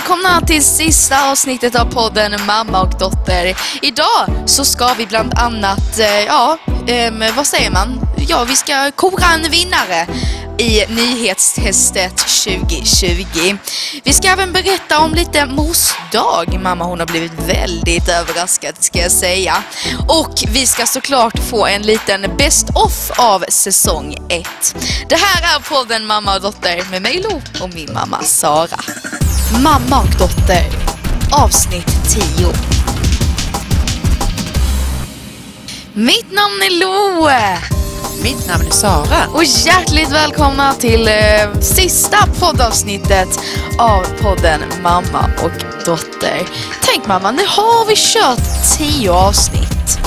välkomna till sista avsnittet av podden Mamma och dotter. Idag så ska vi bland annat, eh, ja, vad säger man? Ja, vi ska kora en vinnare i nyhetstestet 2020. Vi ska även berätta om lite mors dag. Mamma hon har blivit väldigt överraskad ska jag säga. Och vi ska såklart få en liten best off av säsong 1. Det här är podden Mamma och dotter med mig Lo och min mamma Sara. Mamma och dotter avsnitt 10. Mitt namn är Lo! Mitt namn är Sara. Och hjärtligt välkomna till eh, sista poddavsnittet av podden Mamma och dotter. Tänk mamma, nu har vi kört tio avsnitt.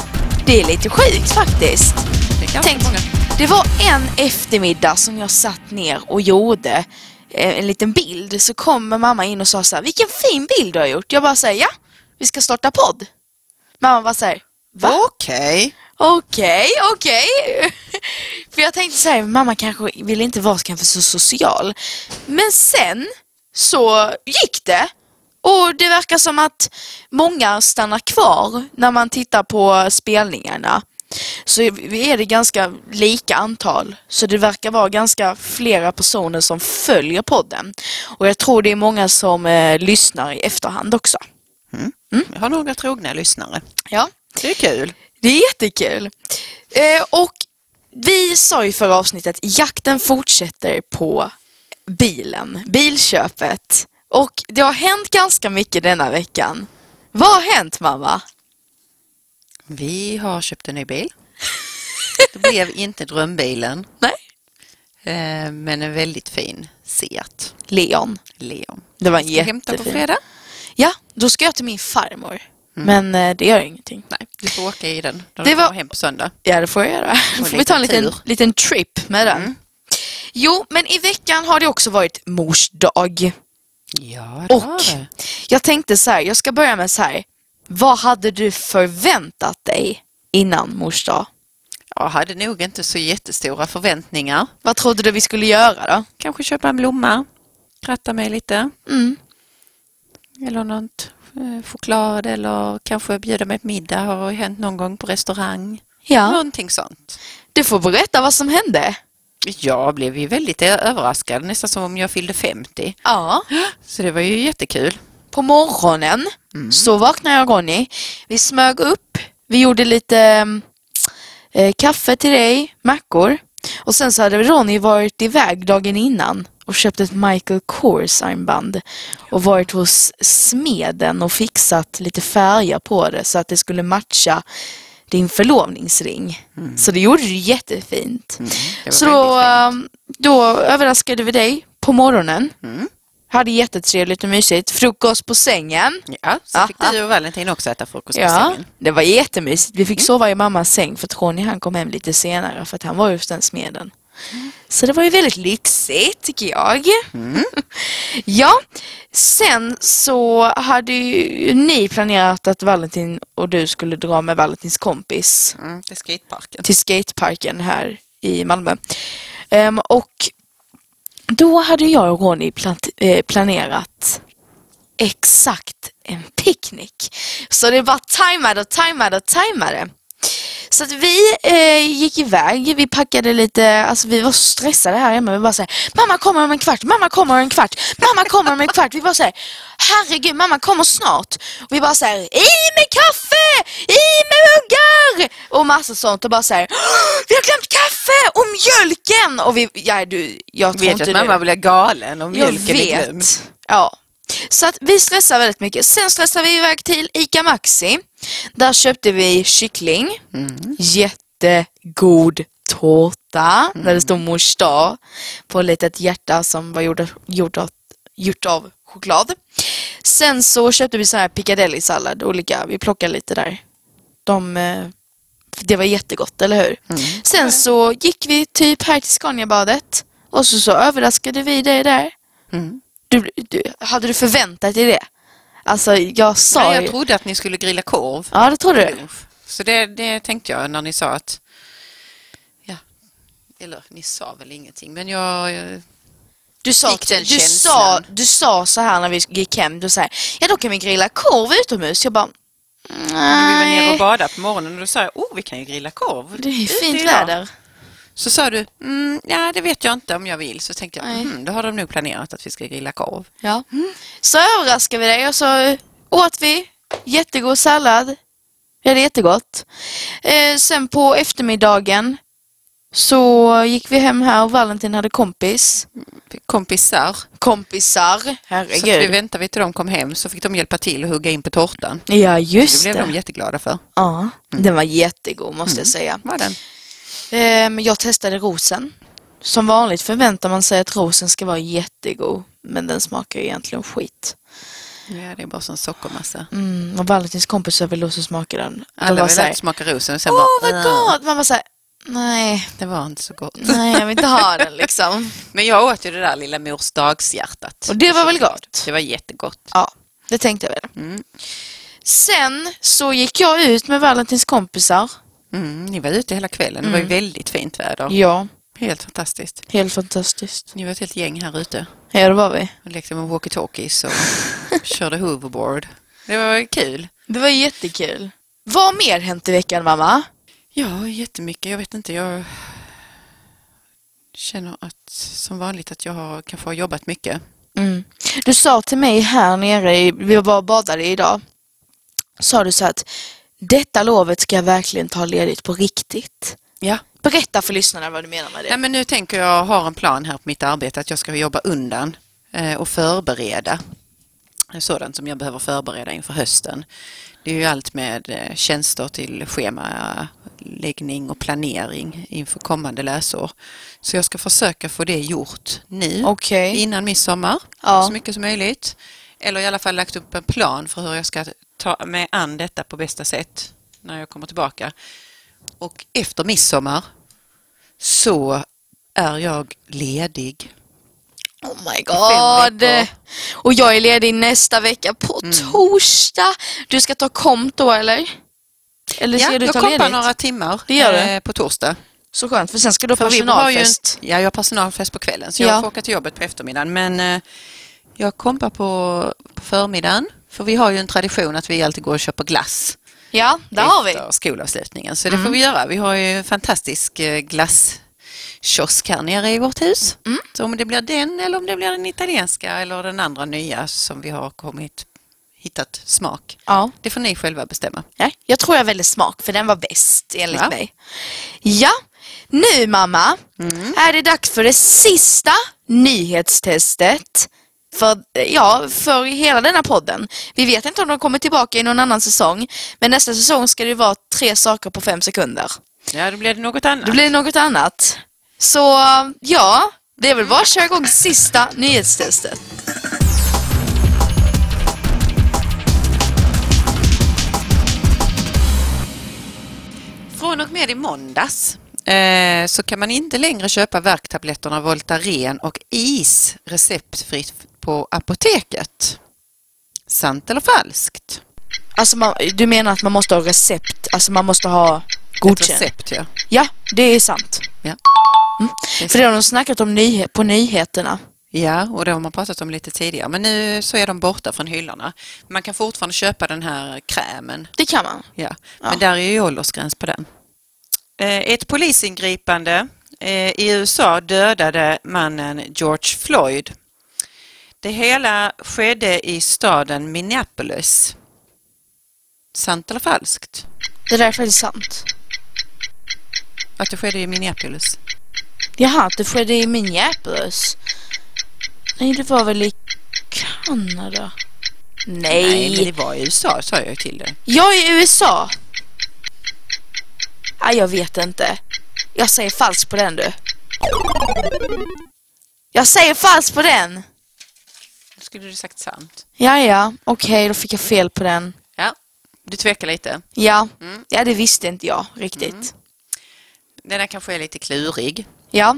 Det är lite sjukt faktiskt. Det är ganska Tänk, många. det var en eftermiddag som jag satt ner och gjorde en liten bild. Så kommer mamma in och sa så här, vilken fin bild du har gjort. Jag bara säger ja, vi ska starta podd. Mamma bara säger, va? Okej. Okej, okej. För jag tänkte så här, mamma kanske vill inte vara kanske så social. Men sen så gick det. Och det verkar som att många stannar kvar när man tittar på spelningarna. Så är det ganska lika antal. Så det verkar vara ganska flera personer som följer podden. Och jag tror det är många som eh, lyssnar i efterhand också. Jag har några trogna lyssnare. Ja. Det är kul. Det är jättekul. Eh, och vi sa i förra avsnittet, jakten fortsätter på bilen, bilköpet. Och det har hänt ganska mycket denna veckan. Vad har hänt mamma? Vi har köpt en ny bil. Det blev inte drömbilen, Nej? eh, men en väldigt fin Seat Leon. Leon. Det var jag hämta på jättefin. fredag? Ja, då ska jag till min farmor. Men eh, det gör ingenting. Nej, du får åka i den när Det du var- kommer hem på söndag. Ja, det får jag göra. Då får vi ta en lite liten, tur. liten trip med den. Jo, men i veckan har det också varit mors dag. Ja, det Och har det. jag tänkte så här, jag ska börja med så här. Vad hade du förväntat dig innan mors dag? Jag hade nog inte så jättestora förväntningar. Vad trodde du vi skulle göra då? Kanske köpa en blomma, kratta mig lite. Mm. Eller något eh, choklad eller kanske bjuda mig på middag. Har hänt någon gång på restaurang. Ja, Någonting sånt. du får berätta vad som hände. Jag blev ju väldigt överraskad, nästan som om jag fyllde 50. Ja, Så det var ju jättekul. På morgonen så vaknade jag och Ronny. Vi smög upp, vi gjorde lite eh, kaffe till dig, mackor. Och sen så hade Ronny varit iväg dagen innan och köpt ett Michael Kors armband och varit hos smeden och fixat lite färger på det så att det skulle matcha din förlovningsring. Så det gjorde du jättefint. Var Så då, eh, då överraskade vi dig på morgonen. Mm. Hade jättetrevligt och mysigt. Frukost på sängen. Ja, så Aha. fick du och Valentin också äta frukost på Ja, sängen. det var jättemysigt. Vi fick sova i mammas säng för Tony han kom hem lite senare för att han var just den smeden. Så det var ju väldigt lyxigt tycker jag. ja, sen så hade ju ni planerat att Valentin och du skulle dra med Valentins kompis Mm, till skateparken. till skateparken här i Malmö. Ehm, och då hade jag och Ronny eh, planerat exakt en picknick. Så det bara tajmade och tajmade och tajmade. Så att vi eh, gick iväg, vi packade lite, alltså vi var så stressade här hemma. Vi bara såhär, mamma kommer om en kvart, mamma kommer om en kvart, mamma kommer om en kvart. Vi bara såhär, herregud mamma kommer snart. Och vi bara såhär, i med kaffe, i med muggar! Och massa sånt och bara såhär, "Åh, vi har glömt kaffe och mjölken! Och vi, ja du, jag tror Vet inte att mamma blir galen om Jag mjölken är glömd. Ja. Så att vi stressar väldigt mycket. Sen stressar vi iväg till ICA Maxi. Där köpte vi kyckling. Mm. Jättegod tårta. Där det stod mors dag. På ett litet hjärta som var gjort, gjort, av, gjort av choklad. Sen så köpte vi så här piccadilly-sallad. Olika. Vi plockade lite där. De, eh, det var jättegott, eller hur? Sen så gick vi typ här till Scaniabadet. Och så, så överraskade vi dig där. Mm. Du, du, hade du förväntat dig det? Alltså jag sa Nej, ju... jag trodde att ni skulle grilla korv. Ja, det trodde du. Så det, det tänkte jag när ni sa att... Ja, eller ni sa väl ingenting, men jag... jag Du sa, du, sa, du sa så här när vi gick hem, du sa ja då kan vi grilla korv utomhus. Jag bara, När vi var nere och nej, badade på morgonen och då sa jag, oh vi kan ju grilla korv. det är ju fint idag." väder. Så sa du, mm, ja det vet jag inte om jag vill. Så tänkte jag, Nej. mm, då har de nog planerat att vi ska grilla korv. Ja. Så överraskade vi dig och så åt vi jättegod sallad. Vi hade jättegott. Eh, sen på eftermiddagen så gick vi hem här och Valentin hade kompis. Kompisar. Kompisar, Så att vi herregud. väntade vi till de kom hem så fick de hjälpa till att hugga in på tårtan. Ja, Det just blev det. de jätteglada för. Ja, den var jättegod måste jag säga. Var den? Ehm, jag testade rosen. Som vanligt förväntar man sig att rosen ska vara jättegod. Men den smakar egentligen skit. Ja, det är bara sån sockermassa. Mm, och Valentins kompisar ville också smaka den. De Alla vill så här, alltid smaka rosen och sen Åh bara, vad "Äh, gott! Man var såhär, nej, det var inte så gott. nej jag vill inte ha den liksom. Men jag åt ju det där lilla mors dagshjärtat. Och det var väl gott? Det var jättegott. Ja, det tänkte jag väl. Mm. Sen så gick jag ut med Valentins kompisar. Mm, ni var ute hela kvällen. Det var ju väldigt fint väder. Ja, Helt fantastiskt. helt fantastiskt. Ni var ett helt gäng här ute Ja, det var vi. och lekte med walkie-talkies och körde hoverboard. Det var kul. Det var jättekul. Vad mer hänt i veckan mamma? Ja, jättemycket. Jag vet inte, jag känner att som vanligt att jag har, kanske har jobbat mycket. Mm. Du sa till mig här nere, i, vi var och badade idag, sa du så att detta lovet ska jag verkligen ta ledigt på riktigt. Ja. Berätta för lyssnarna vad du menar med det. Nej, men nu tänker jag ha en plan här på mitt arbete att jag ska jobba undan eh, och förbereda sådant som jag behöver förbereda inför hösten. Det är ju allt med eh, tjänster till schemaläggning och planering inför kommande läsår. Så jag ska försöka få det gjort nu Okej. innan midsommar Ja. så mycket som möjligt. Eller i alla fall lagt upp en plan för hur jag ska ta mig an detta på bästa sätt när jag kommer tillbaka. Och efter midsommar så är jag ledig. Oh my god. Och jag är ledig nästa vecka på Mm. torsdag. Du ska ta komp då eller? Eller Ja, du jag kompar några timmar Det gör du? eh, på torsdag. Så skönt för sen ska du ha ju en, personalfest. ja, jag har personalfest på kvällen så Ja. jag får åka till jobbet på eftermiddagen. Men eh, jag kompar på, på förmiddagen för vi har ju en tradition att vi alltid går och köper glass. Ja, där har vi. Mm. skolavslutningen. Så det får vi göra. Vi har ju en fantastisk eh, glasskiosk här nere i vårt hus. Mm. Så om det blir den eller om det blir den italienska eller den andra nya som vi har kommit hittat smak. Ja. Det får ni själva bestämma. ja. Jag tror jag väljer smak för den var bäst enligt Ja. mig. Ja, nu mamma Mm. är det dags för det sista nyhetstestet. För, ja, för hela denna podden. Vi vet inte om de kommer tillbaka i någon annan säsong. Men nästa säsong ska det vara tre saker på fem sekunder. Ja, då blir det något annat. Då blir det något annat. Så ja, det är väl bara att köra igång sista nyhetstestet. Från och med i måndags eh, så kan man inte längre köpa värktabletterna Voltaren och is receptfritt på apoteket. Sant eller falskt? Alltså man, du menar att man måste ha recept, alltså man måste ha Ett godkänt? recept, ja. Ja, det är sant. ja. Det är För det har de snackat om nyhe- på nyheterna. Ja, och det har man pratat om lite tidigare. Men nu så är de borta från hyllorna. Man kan fortfarande köpa den här krämen. Det kan man. Ja. Ja. Men där är ju åldersgräns på den. Eh, Ett polisingripande eh, i USA dödade mannen George Floyd. Det hela skedde i staden Minneapolis. Sant eller falskt? Det där är faktiskt sant. Att det skedde i Minneapolis? Jaha, det skedde i Minneapolis. Nej, det var väl i Kanada? Nej. Nej, men det var i USA sa jag till dig. Jag är i USA. Nej, jag vet inte. Jag säger falskt på den du. Jag säger falskt på den. Då skulle du sagt sant. Ja, ja, okej, då fick jag fel på den. Ja, du tvekar lite. Ja, Mm. ja det visste inte jag riktigt. Den här kanske är lite klurig. Ja,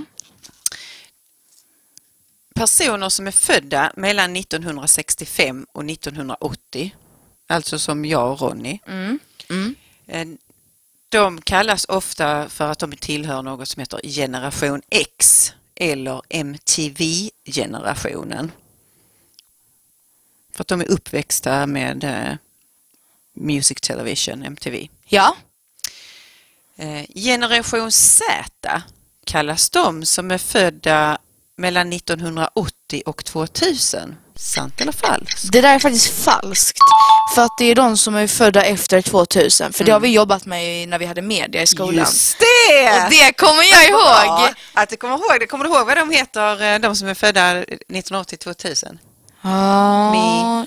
Personer som är födda mellan 1965 och 1980, alltså som jag och Ronny, mm. Mm. eh, de kallas ofta för att de tillhör något som heter generation X eller MTV-generationen. För att de är uppväxta med eh, Music Television, MTV. Ja. Eh, generation Z kallas de som är födda mellan 1980 och 2000. Sant eller falskt? Det där är faktiskt falskt. För att det är de som är födda efter 2000. För det har vi jobbat med när vi hade media i skolan. Just det! Och det kommer jag ihåg. Ja, att du kommer ihåg det. Kommer du ihåg vad de heter, eh, de som är födda 1980-2000? Ja.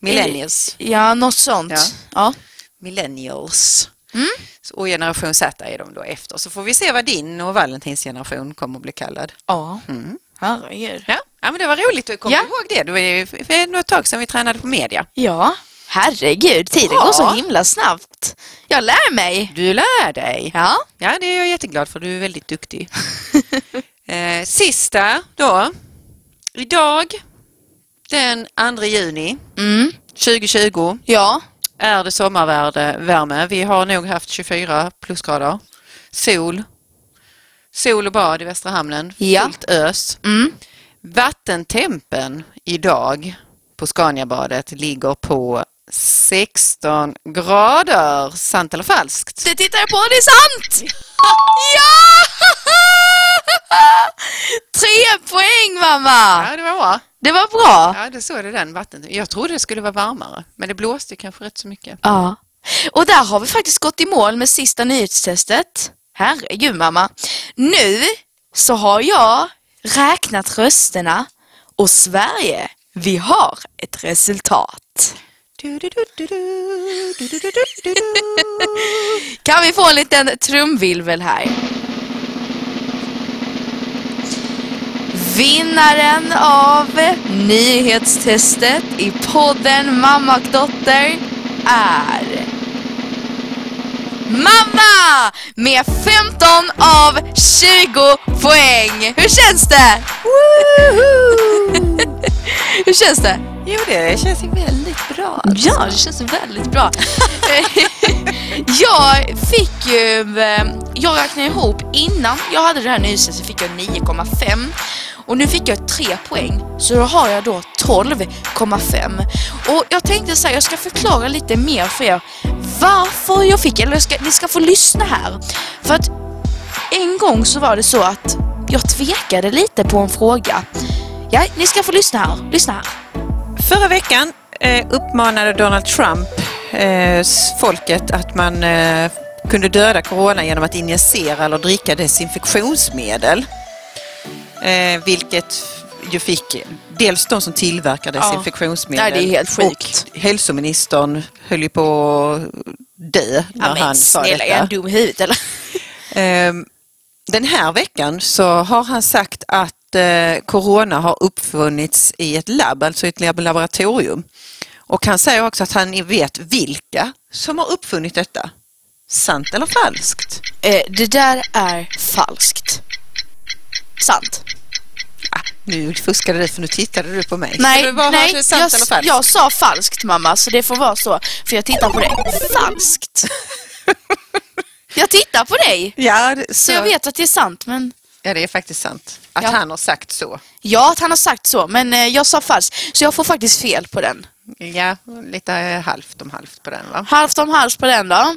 Millennials. Ja, något sånt. Ja. Ja. Millennials. Mm. Och generation Z är de då efter. Så får vi se vad din och Valentins generation kommer att bli kallad. Ja. Mm. Herregud. Ja. Ja, men det var roligt att komma Ja. ihåg det. Det var för något tag sedan vi tränade på media. Ja. Herregud, tiden Ja. går så himla snabbt. Jag lär mig. Du lär dig. Ja. Ja, det är jag jätteglad för. Du är väldigt duktig. eh, sista då. Idag, den 2 juni Mm. 2020, Ja. är det sommarvärme. Vi har nog haft 24 plusgrader. Sol. Sol och bad i Västra hamnen. Ja. Fullt ös. Mm. Vattentempen idag på Scaniabadet ligger på 16 grader. Sant eller falskt? Det tittar jag på, det är sant! Ja! Tre poäng mamma! Ja, det var bra. Det var bra. Ja, det såg det den vatten. Jag trodde det skulle vara varmare, men det blåste kanske rätt så mycket. Ja. Och där har vi faktiskt gått i mål med sista nyhetstestet. Herregud mamma. Nu så har jag räknat rösterna och Sverige, vi har ett resultat. Kan vi få en liten trumvilvel här? Vinnaren av nyhetstestet i podden Mamma och Dotter är Mamma! Med 15 av 20 poäng. Hur känns det? Hur känns det? Jo, det känns ju väldigt bra. Ja, det känns väldigt bra. jag fick ju, eh, jag räknade ihop innan jag hade det här nyhetstestet fick jag 9,5 och nu fick jag 3 poäng så då har jag då 12,5 och jag tänkte säga jag ska förklara lite mer för er varför jag fick, eller jag ska, ni ska få lyssna här. För att en gång så var det så att jag tvekade lite på en fråga. Ja, ni ska få lyssna här. Lyssna här. Förra veckan eh, uppmanade Donald Trump eh, folket att man eh, kunde döda corona genom att injicera eller dricka desinfektionsmedel. Eh, vilket ju fick dels de som tillverkar Ja. desinfektionsmedel Nej, det är helt sjukt. och hälsoministern höll ju på att dö när Ja, men han sa snälla, är detta. jag dum i huvudet eller? Ehm, Den här veckan så har han sagt att eh, corona har uppfunnits i ett labb, alltså i ett lab- laboratorium. Och han säger också att han vet vilka som har uppfunnit detta. Sant eller falskt? Eh, det där är falskt. Sant. Ah, nu fuskade du för nu tittade du på mig. Nej, nej jag, jag sa falskt mamma, så det får vara så. För jag tittar på dig. Falskt. jag tittar på dig. Ja, det, Så jag vet att det är sant, men... ja, det är faktiskt sant. Att Ja. han har sagt så. Ja, att han har sagt så, men eh, jag sa falskt. Så jag får faktiskt fel på den. Ja, lite halvt om halvt på den va? Halvt om halvt på den då.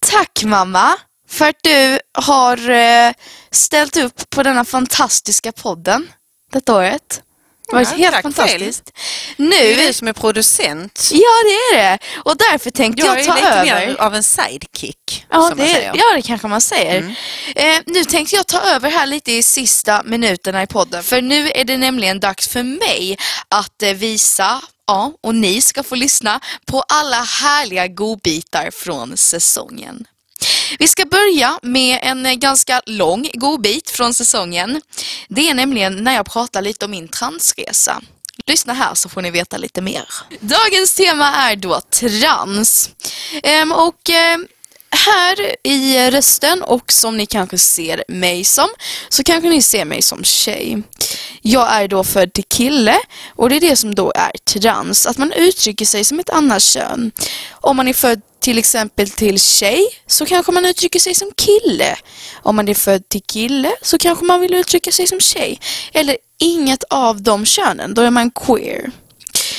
Tack mamma för att du har eh, ställt upp på denna fantastiska podden detta året. Det varit Ja, helt fantastiskt. Det är Nu, du som är producent. ja det är det. Och därför tänkte Jag jag, är ta lite över. mer av en sidekick. Ja det, är, ja, det kanske man säger. Eh, nu tänkte jag ta över här lite i sista minuterna i podden. För nu är det nämligen dags för mig att eh, visa, ja, och ni ska få lyssna på alla härliga godbitar från säsongen. Vi ska börja med en ganska lång godbit från säsongen. Det är nämligen när jag pratar lite om min transresa. Lyssna här så får ni veta lite mer. Dagens tema är då trans. Ehm, och ehm, här i rösten och som ni kanske ser mig som så kanske ni ser mig som tjej. Jag är då född till kille och det är det som då är trans, att man uttrycker sig som ett annat kön. Om man är född till exempel till tjej så kanske man uttrycker sig som kille. Om man är född till kille så kanske man vill uttrycka sig som tjej. Eller inget av de könen, då är man queer.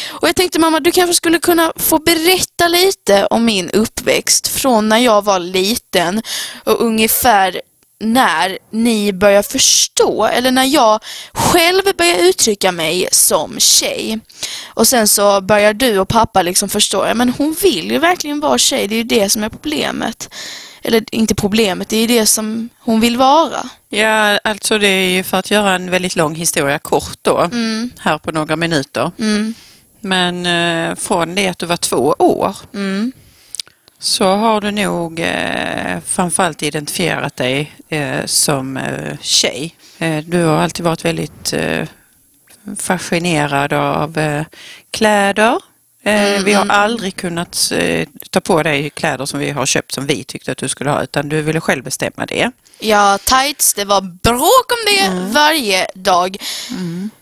Och jag tänkte mamma, du kanske skulle kunna få berätta lite om min uppväxt från när jag var liten och ungefär när ni börjar förstå, eller när jag själv börjar uttrycka mig som tjej. Och sen så börjar du och pappa liksom förstå, ja men hon vill ju verkligen vara tjej, det är ju det som är problemet. Eller inte problemet, det är ju det som hon vill vara. Ja, alltså det är ju för att göra en väldigt lång historia kort då, Mm, här på några minuter. mm, Men eh, från det att du var två år mm, så har du nog eh, framförallt identifierat dig eh, som eh, tjej. Eh, du har alltid varit väldigt eh, fascinerad av eh, kläder. Eh, Mm, vi har mm. aldrig kunnat ta på dig kläder som vi har köpt som vi tyckte att du skulle ha utan du ville själv bestämma det. Ja, tights, det var bråk om det varje dag.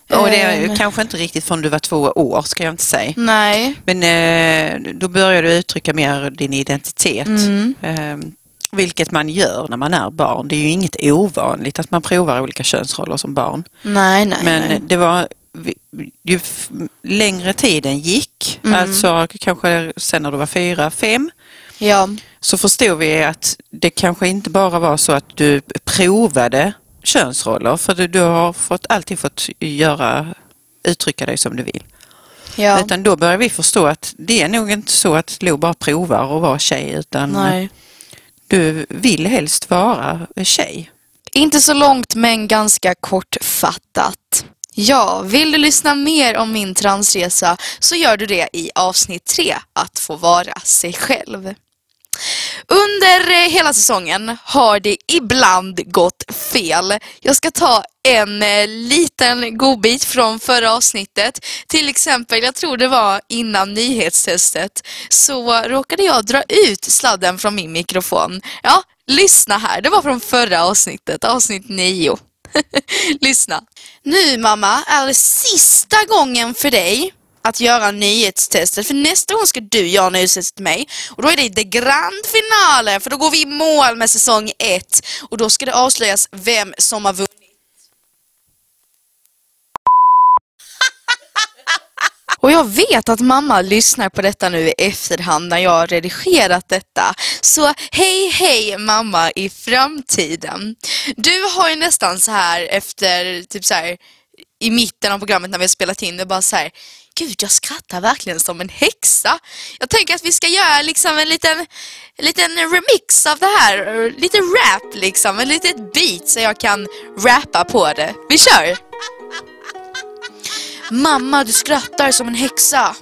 Och det är Ehm. kanske inte riktigt från du var två år ska jag inte säga. Nej. Men eh, då började du uttrycka mer din identitet. Mm. Eh, vilket man gör när man är barn. Det är ju inget ovanligt att man provar olika könsroller som barn. Nej, nej, Men nej. det var ju längre tiden gick, Mm. alltså kanske sen när du var fyra, fem, Ja. så förstod vi att det kanske inte bara var så att du provade könsroller, för du, du har fått, alltid fått göra, uttrycka dig som du vill. Ja. Utan då börjar vi förstå att det är nog inte så att Lo bara provar att vara tjej utan Nej. du vill helst vara tjej. Inte så långt men ganska kortfattat. Ja, vill du lyssna mer om min transresa så gör du det i avsnitt 3, att få vara sig själv. Under eh, hela säsongen har det ibland gått fel. Jag ska ta en eh, liten godbit från förra avsnittet. Till exempel, jag tror det var innan nyhetstestet, så råkade jag dra ut sladden från min mikrofon. Ja, lyssna här. Det var från förra avsnittet, avsnitt 9. lyssna. Nu mamma är det sista gången för dig att göra nyhetstestet. För nästa gång ska du göra nyhetstestet till mig. Och då är det the grand finale. För då går vi i mål med säsong ett. Och då ska det avslöjas vem som har vunnit. Och jag vet att mamma lyssnar på detta nu i efterhand när jag har redigerat detta. Så hej hej mamma i framtiden. Du har ju nästan så här efter typ så här i mitten av programmet när vi har spelat in det bara så här Gud, jag skrattar verkligen som en häxa. Jag tänker att vi ska göra liksom en liten, en liten remix av det här. Lite rap liksom, en litet beat så jag kan rappa på det. Vi kör! Mamma, du skrattar som en häxa.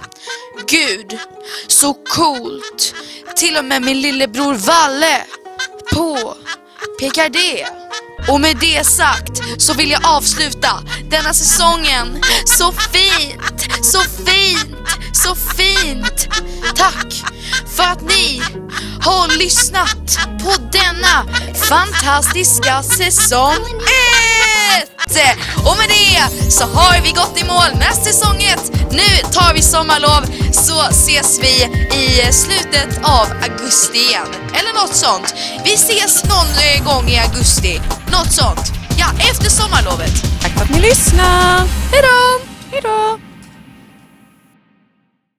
Gud, så coolt. Till och med min lillebror Valle på pekar det. Och med det sagt så vill jag avsluta denna säsongen så fint, så fint, så fint. Tack för att ni har lyssnat på denna fantastiska säsong 1! Och med det så har vi gått i mål med säsong 1. Nu tar vi sommarlov så ses vi i slutet av augusti igen. Eller något sånt. Vi ses någon eh, gång i augusti. Något sånt. Ja, efter sommarlovet. Tack för att ni lyssnar! Hejdå! Hej då!